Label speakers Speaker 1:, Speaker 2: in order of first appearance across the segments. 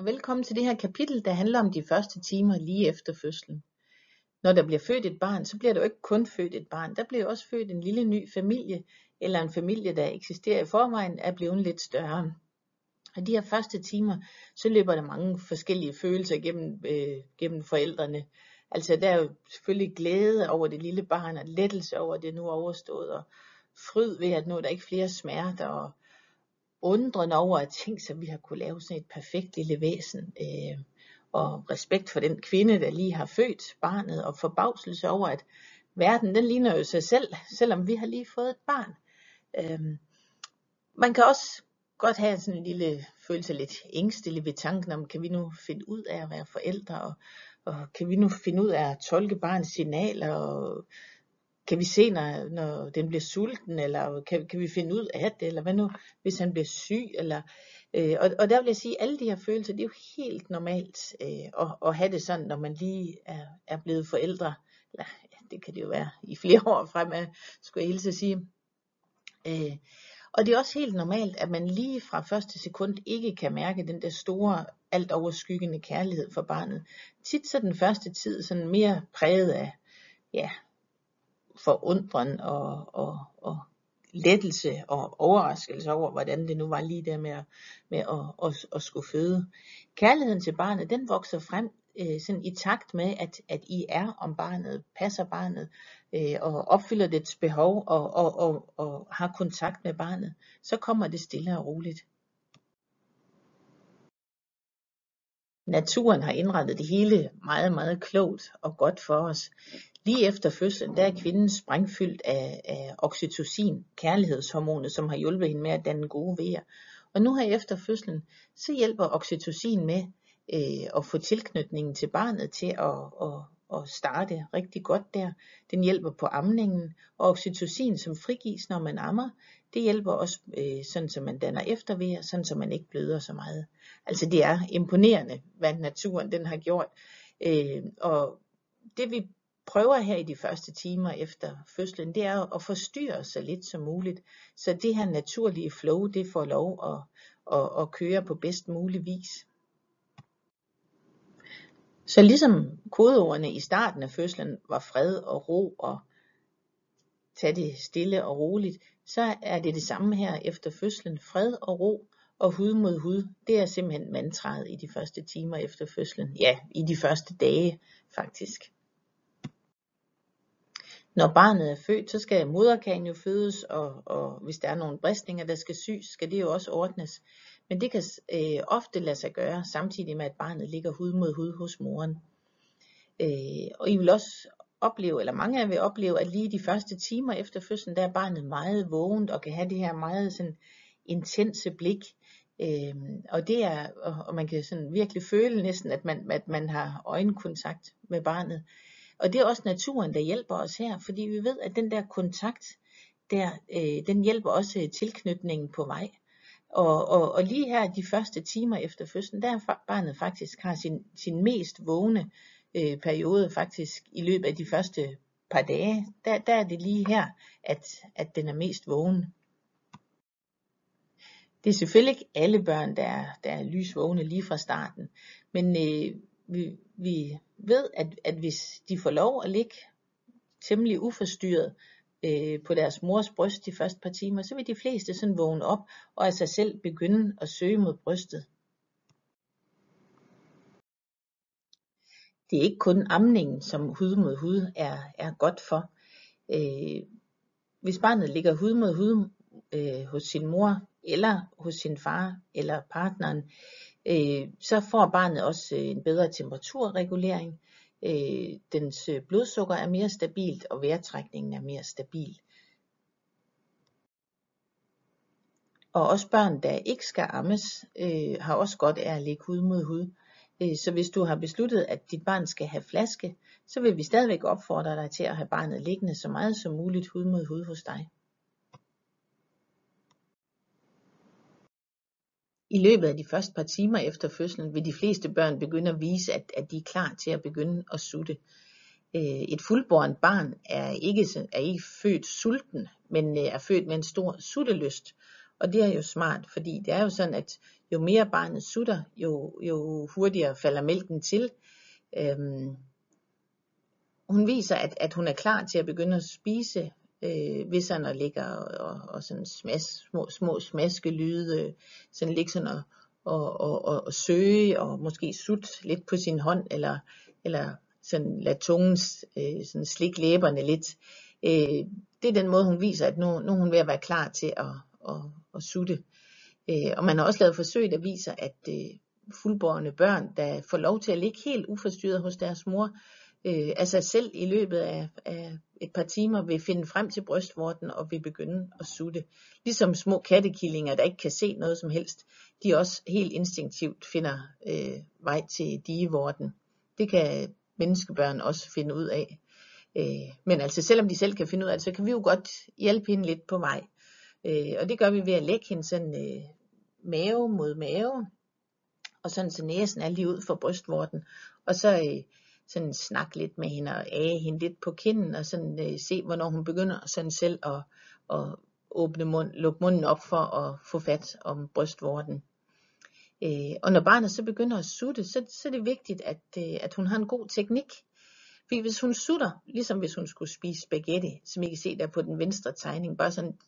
Speaker 1: og velkommen til det her kapitel, der handler om de første timer lige efter fødslen. Når der bliver født et barn, så bliver der jo ikke kun født et barn, der bliver også født en lille ny familie, eller en familie, der eksisterer i forvejen, er blevet lidt større. Og de her første timer, så løber der mange forskellige følelser gennem, øh, gennem forældrene. Altså der er jo selvfølgelig glæde over det lille barn, og lettelse over det nu overstået, og fryd ved, at nu er der ikke flere smerter, og undren over at tænke sig, vi har kunne lave sådan et perfekt lille væsen. Øh, og respekt for den kvinde, der lige har født barnet, og forbavselse over, at verden den ligner jo sig selv, selvom vi har lige fået et barn. Øh, man kan også godt have sådan en lille følelse lidt ængstelig ved tanken om, kan vi nu finde ud af at være forældre, og, og kan vi nu finde ud af at tolke barnets signaler, og kan vi se, når, når den bliver sulten, eller kan, kan vi finde ud af det, eller hvad nu, hvis han bliver syg, eller, øh, og, og der vil jeg sige, at alle de her følelser, det er jo helt normalt øh, at, at have det sådan, når man lige er, er blevet forældre, eller det kan det jo være i flere år fremad, skulle jeg hilse at sige. Øh, og det er også helt normalt, at man lige fra første sekund ikke kan mærke den der store, alt overskyggende kærlighed for barnet. Tit så den første tid sådan mere præget af, ja, forundren og, og, og lettelse og overraskelse over, hvordan det nu var lige der med, at, med at, at, at skulle føde. Kærligheden til barnet, den vokser frem øh, sådan i takt med, at, at I er om barnet, passer barnet øh, og opfylder dets behov og, og, og, og har kontakt med barnet, så kommer det stille og roligt. Naturen har indrettet det hele meget, meget klogt og godt for os. Lige efter fødslen, der er kvinden sprængfyldt af, af oxytocin, kærlighedshormonet, som har hjulpet hende med at danne gode vejer. Og nu her efter fødslen, så hjælper oxytocin med øh, at få tilknytningen til barnet til at, at, at starte rigtig godt der. Den hjælper på amningen, og oxytocin, som frigives, når man ammer, det hjælper også, øh, sådan så man danner eftervejer, sådan så man ikke bløder så meget. Altså det er imponerende, hvad naturen den har gjort. Øh, og det vi prøver her i de første timer efter fødslen, det er at forstyrre så lidt som muligt, så det her naturlige flow, det får lov at, at, at køre på bedst mulig vis. Så ligesom kodeordene i starten af fødslen var fred og ro og tage det stille og roligt, så er det det samme her efter fødslen. Fred og ro og hud mod hud, det er simpelthen mantraet i de første timer efter fødslen. Ja, i de første dage faktisk. Når barnet er født, så skal moderkagen jo fødes, og, og hvis der er nogle bristninger, der skal sys, skal det jo også ordnes. Men det kan øh, ofte lade sig gøre, samtidig med at barnet ligger hud mod hud hos moren. Øh, og I vil også opleve, eller mange af jer vil opleve, at lige de første timer efter fødslen, der er barnet meget vågent og kan have det her meget sådan intense blik. Øh, og det er, og man kan sådan virkelig føle næsten, at man, at man har øjenkontakt med barnet. Og det er også naturen, der hjælper os her, fordi vi ved, at den der kontakt, der, øh, den hjælper også øh, tilknytningen på vej. Og, og, og lige her de første timer efter fødslen, der er barnet faktisk har sin, sin mest vågne øh, periode faktisk i løbet af de første par dage. Der, der er det lige her, at, at den er mest vågen. Det er selvfølgelig ikke alle børn, der er, der er lysvågne lige fra starten, men øh, vi, vi ved, at, at hvis de får lov at ligge temmelig uforstyrret øh, på deres mors bryst de første par timer, så vil de fleste sådan vågne op og af sig selv begynde at søge mod brystet. Det er ikke kun amningen, som hud mod hud er, er godt for. Øh, hvis barnet ligger hud mod hud øh, hos sin mor, eller hos sin far, eller partneren, øh, så får barnet også øh, en bedre temperaturregulering. Øh, dens øh, blodsukker er mere stabilt, og vejrtrækningen er mere stabil. Og også børn, der ikke skal ammes, øh, har også godt af at ligge hud mod hud. Øh, så hvis du har besluttet, at dit barn skal have flaske, så vil vi stadigvæk opfordre dig til at have barnet liggende så meget som muligt hud mod hud hos dig. I løbet af de første par timer efter fødslen vil de fleste børn begynde at vise, at, at de er klar til at begynde at sutte. Øh, et fuldborn barn er ikke, er ikke født sulten, men øh, er født med en stor suttelyst. Og det er jo smart, fordi det er jo sådan, at jo mere barnet sutter, jo, jo hurtigere falder mælken til. Øhm, hun viser, at, at hun er klar til at begynde at spise, øh, hvis sådan at og, og, sådan smas, små, små smaskelyde, sådan ligge sådan og, og, og, og, og søge, og måske sut lidt på sin hånd, eller, eller sådan lade tungen øh, sådan slik læberne lidt. Øh, det er den måde, hun viser, at nu, nu er hun ved at være klar til at, at, at sutte. Øh, og man har også lavet forsøg, der viser, at øh, fuldborne børn, der får lov til at ligge helt uforstyrret hos deres mor, øh, af sig selv i løbet af, af et par timer vil finde frem til brystvorten og vil begynde at sutte. Ligesom små kattekillinger, der ikke kan se noget som helst, de også helt instinktivt finder øh, vej til digevorten. Det kan menneskebørn også finde ud af. Øh, men altså selvom de selv kan finde ud af det, så kan vi jo godt hjælpe hende lidt på vej. Øh, og det gør vi ved at lægge hende sådan øh, mave mod mave, og sådan så næsen er lige ud for brystvorten. Og så øh, sådan snakke lidt med hende og æge hende lidt på kinden og sådan øh, se, hvornår hun begynder sådan selv at, at åbne mund, lukke munden op for at få fat om brystvorten. Øh, og når barnet så begynder at sutte, så, så er det vigtigt, at, øh, at hun har en god teknik. Fordi hvis hun sutter, ligesom hvis hun skulle spise spaghetti, som I kan se der på den venstre tegning, bare sådan,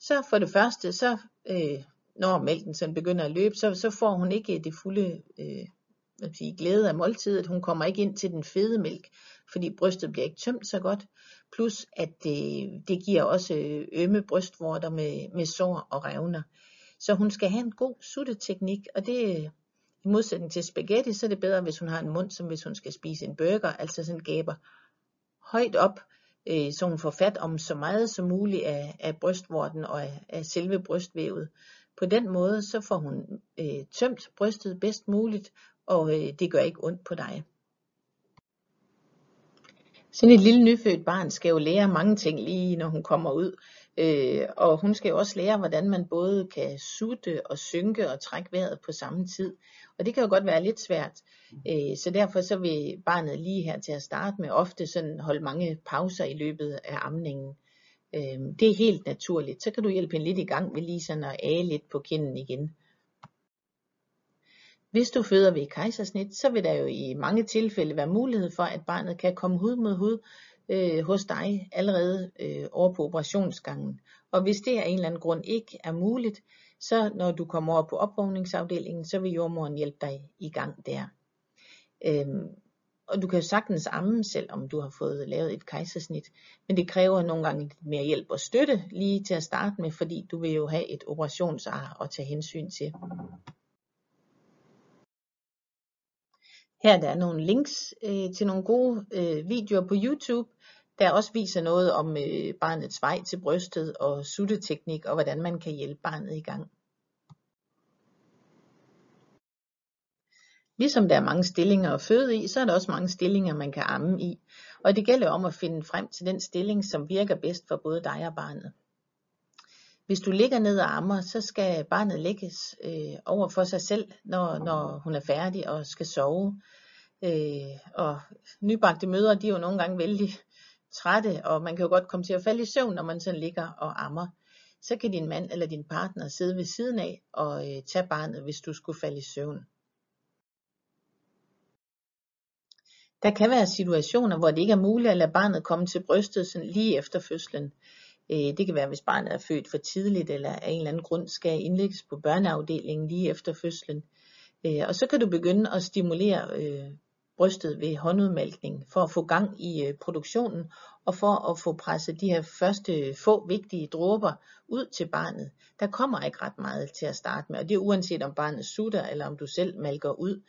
Speaker 1: så for det første, så øh, når mælken sådan begynder at løbe, så, så får hun ikke det fulde øh, hvad sige, glæde af måltidet. Hun kommer ikke ind til den fede mælk, fordi brystet bliver ikke tømt så godt. Plus at det, det giver også øh, ømme brystvorter med, med sår og revner. Så hun skal have en god sutteteknik, og det i modsætning til spaghetti, så er det bedre, hvis hun har en mund, som hvis hun skal spise en burger, altså sådan gaber højt op, øh, så hun får fat om så meget som muligt af, af brystvorten og af, af selve brystvævet. På den måde, så får hun øh, tømt brystet bedst muligt, og øh, det gør ikke ondt på dig. Sådan et lille nyfødt barn skal jo lære mange ting lige når hun kommer ud. Øh, og hun skal jo også lære, hvordan man både kan sutte og synke og trække vejret på samme tid. Og det kan jo godt være lidt svært. Øh, så derfor så vil barnet lige her til at starte med ofte sådan holde mange pauser i løbet af amningen. Øh, det er helt naturligt. Så kan du hjælpe hende lidt i gang ved lige sådan at age lidt på kinden igen. Hvis du føder ved kejsersnit, så vil der jo i mange tilfælde være mulighed for, at barnet kan komme hud mod hud øh, hos dig allerede øh, over på operationsgangen. Og hvis det af en eller anden grund ikke er muligt, så når du kommer over på opvågningsafdelingen, så vil jordmoren hjælpe dig i gang der. Øhm, og du kan jo sagtens amme, selvom du har fået lavet et kejsersnit, men det kræver nogle gange lidt mere hjælp og støtte lige til at starte med, fordi du vil jo have et operationsar at tage hensyn til. Her der er nogle links øh, til nogle gode øh, videoer på YouTube, der også viser noget om øh, barnets vej til brystet og sutteteknik og hvordan man kan hjælpe barnet i gang. Ligesom der er mange stillinger at føde i, så er der også mange stillinger, man kan amme i. Og det gælder om at finde frem til den stilling, som virker bedst for både dig og barnet. Hvis du ligger ned og ammer, så skal barnet lægges øh, over for sig selv, når, når hun er færdig og skal sove. Øh, og nybagte mødre, de er jo nogle gange vældig trætte, og man kan jo godt komme til at falde i søvn, når man sådan ligger og ammer. Så kan din mand eller din partner sidde ved siden af og øh, tage barnet, hvis du skulle falde i søvn. Der kan være situationer, hvor det ikke er muligt at lade barnet komme til brystet sådan lige efter fødslen. Øh, det kan være, hvis barnet er født for tidligt, eller af en eller anden grund skal indlægges på børneafdelingen lige efter fødslen. Øh, og så kan du begynde at stimulere øh, brystet ved håndudmalkning for at få gang i øh, produktionen og for at få presset de her første få vigtige dråber ud til barnet. Der kommer ikke ret meget til at starte med, og det er uanset om barnet sutter eller om du selv malker ud.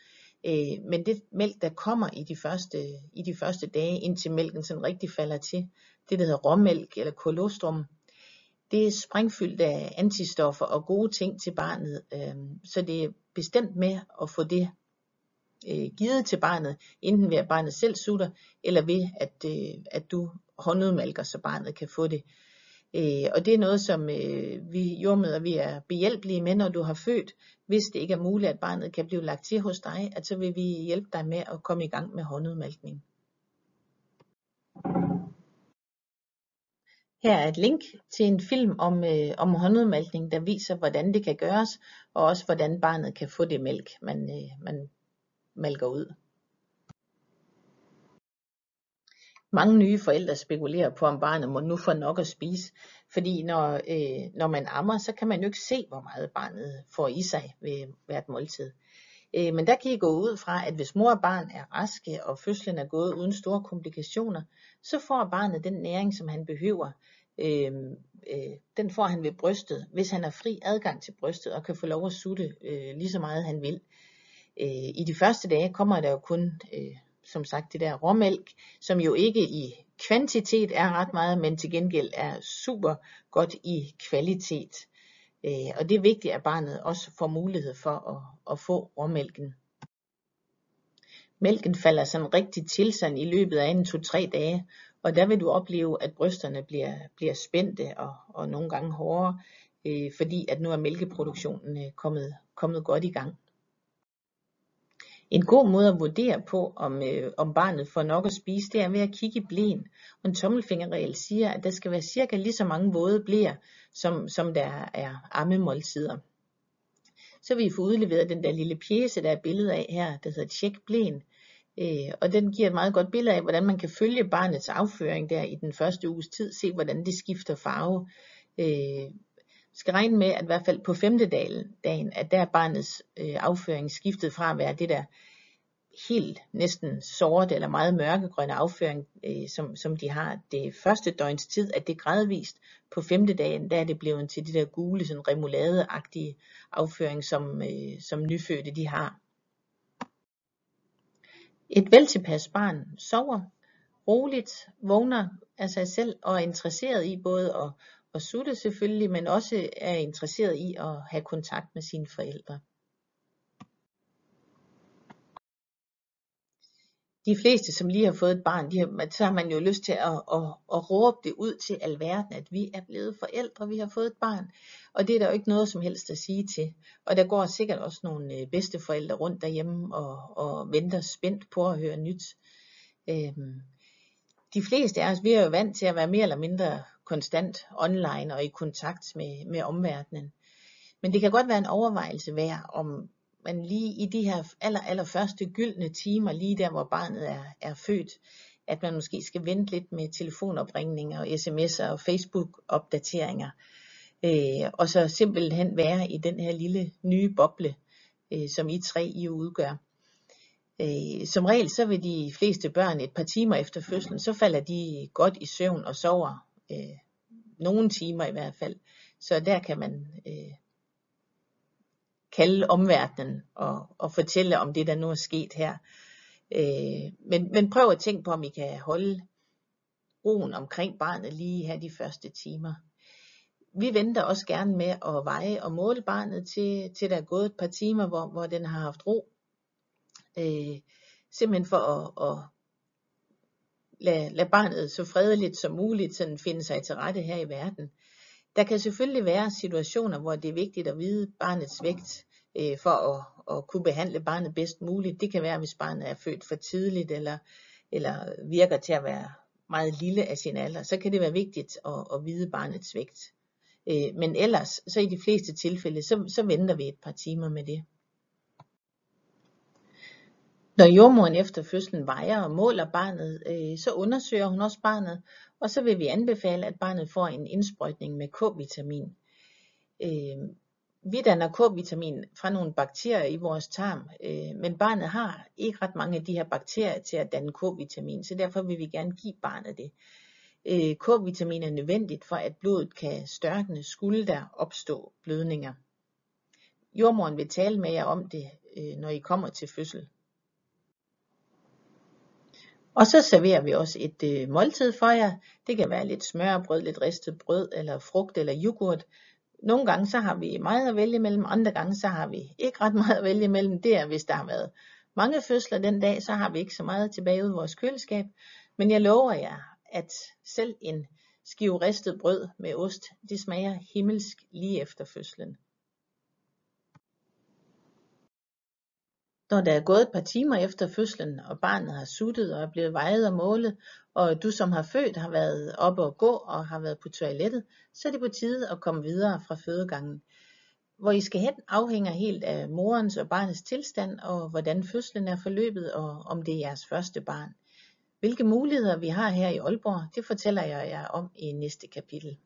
Speaker 1: Øh, men det mælk, der kommer i de første, i de første dage, indtil mælken sådan rigtig falder til, det der hedder råmælk eller kolostrum, det er sprængfyldt af antistoffer og gode ting til barnet, øh, så det er bestemt med at få det øh, givet til barnet, enten ved at barnet selv sutter, eller ved at, øh, at du håndudmalker, så barnet kan få det. Øh, og det er noget, som øh, vi jordmøder vi er behjælpelige med, når du har født. Hvis det ikke er muligt, at barnet kan blive lagt til hos dig, at så vil vi hjælpe dig med at komme i gang med håndudmalkning. Her er et link til en film om, øh, om håndudmalkning, der viser, hvordan det kan gøres, og også hvordan barnet kan få det mælk, man, øh, man malker ud. Mange nye forældre spekulerer på, om barnet må nu få nok at spise, fordi når, øh, når man ammer, så kan man jo ikke se, hvor meget barnet får i sig ved hvert måltid. Øh, men der kan I gå ud fra, at hvis mor og barn er raske, og fødslen er gået uden store komplikationer, så får barnet den næring, som han behøver. Øh, øh, den får han ved brystet, hvis han har fri adgang til brystet og kan få lov at sutte øh, lige så meget han vil. Øh, I de første dage kommer der jo kun, øh, som sagt, det der råmælk, som jo ikke i kvantitet er ret meget, men til gengæld er super godt i kvalitet. Øh, og det er vigtigt, at barnet også får mulighed for at, at få råmælken. Mælken falder sådan rigtig til sådan i løbet af en to-tre dage, og der vil du opleve, at brysterne bliver, bliver spændte og, og nogle gange hårdere, øh, fordi at nu er mælkeproduktionen øh, kommet, kommet godt i gang. En god måde at vurdere på, om, øh, om barnet får nok at spise, det er ved at kigge i blæen. Og en tommelfingerregel siger, at der skal være cirka lige så mange våde blæer, som, som der er ammemåltider. Så vil I få udleveret den der lille pjæse, der er billede af her, der hedder Tjek blæen. Øh, og den giver et meget godt billede af, hvordan man kan følge barnets afføring der i den første uges tid, se hvordan det skifter farve. Øh, skal regne med, at i hvert fald på femtedagen, at der er barnets øh, afføring skiftet fra at være det der helt næsten sorte eller meget mørkegrønne afføring, øh, som, som de har det første døgns tid, at det gradvist på femte dagen, der er det blevet til det der gule, sådan remouladeagtige afføring, som, øh, som nyfødte de har. Et veltilpas barn sover roligt, vågner af sig selv og er interesseret i både at, og sutte selvfølgelig, men også er interesseret i at have kontakt med sine forældre. de fleste, som lige har fået et barn, de har, så har man jo lyst til at, at, at råbe det ud til alverden, at vi er blevet forældre, vi har fået et barn. Og det er der jo ikke noget som helst at sige til. Og der går sikkert også nogle øh, bedsteforældre rundt derhjemme og, og venter spændt på at høre nyt. Øhm, de fleste af os, vi er jo vant til at være mere eller mindre konstant online og i kontakt med, med omverdenen. Men det kan godt være en overvejelse værd, om man lige i de her aller, aller første gyldne timer, lige der hvor barnet er, er født, at man måske skal vente lidt med telefonopringninger og sms'er og Facebook-opdateringer, øh, og så simpelthen være i den her lille nye boble, øh, som I tre I udgør. Øh, som regel så vil de fleste børn et par timer efter fødslen, så falder de godt i søvn og sover, øh, nogle timer i hvert fald. Så der kan man øh, kalde omverdenen og, og fortælle om det, der nu er sket her. Øh, men, men prøv at tænke på, om I kan holde roen omkring barnet lige her de første timer. Vi venter også gerne med at veje og måle barnet til, til der er gået et par timer, hvor, hvor den har haft ro. Øh, simpelthen for at, at lade, lade barnet så fredeligt som muligt sådan finde sig til rette her i verden. Der kan selvfølgelig være situationer, hvor det er vigtigt at vide barnets vægt, øh, for at, at kunne behandle barnet bedst muligt. Det kan være, hvis barnet er født for tidligt, eller, eller virker til at være meget lille af sin alder, så kan det være vigtigt at, at vide barnets vægt. Øh, men ellers, så i de fleste tilfælde, så, så venter vi et par timer med det. Når jordmoren efter fødslen vejer og måler barnet, øh, så undersøger hun også barnet, og så vil vi anbefale, at barnet får en indsprøjtning med K-vitamin. Øh, vi danner K-vitamin fra nogle bakterier i vores tarm, øh, men barnet har ikke ret mange af de her bakterier til at danne K-vitamin, så derfor vil vi gerne give barnet det. K-vitamin er nødvendigt for, at blodet kan størkne, skulle der opstå blødninger. Jordmoren vil tale med jer om det, når I kommer til fødsel. Og så serverer vi også et øh, måltid for jer. Det kan være lidt smørbrød, lidt ristet brød, eller frugt eller yoghurt. Nogle gange så har vi meget at vælge mellem, andre gange så har vi ikke ret meget at vælge mellem. Det er, hvis der har været mange fødsler den dag, så har vi ikke så meget tilbage ud i vores køleskab. Men jeg lover jer, at selv en skive ristet brød med ost, det smager himmelsk lige efter fødslen. Når der er gået et par timer efter fødslen, og barnet har suttet og er blevet vejet og målet, og du som har født har været oppe og gå og har været på toilettet, så er det på tide at komme videre fra fødegangen. Hvor I skal hen afhænger helt af morens og barnets tilstand og hvordan fødslen er forløbet og om det er jeres første barn. Hvilke muligheder vi har her i Aalborg, det fortæller jeg jer om i næste kapitel.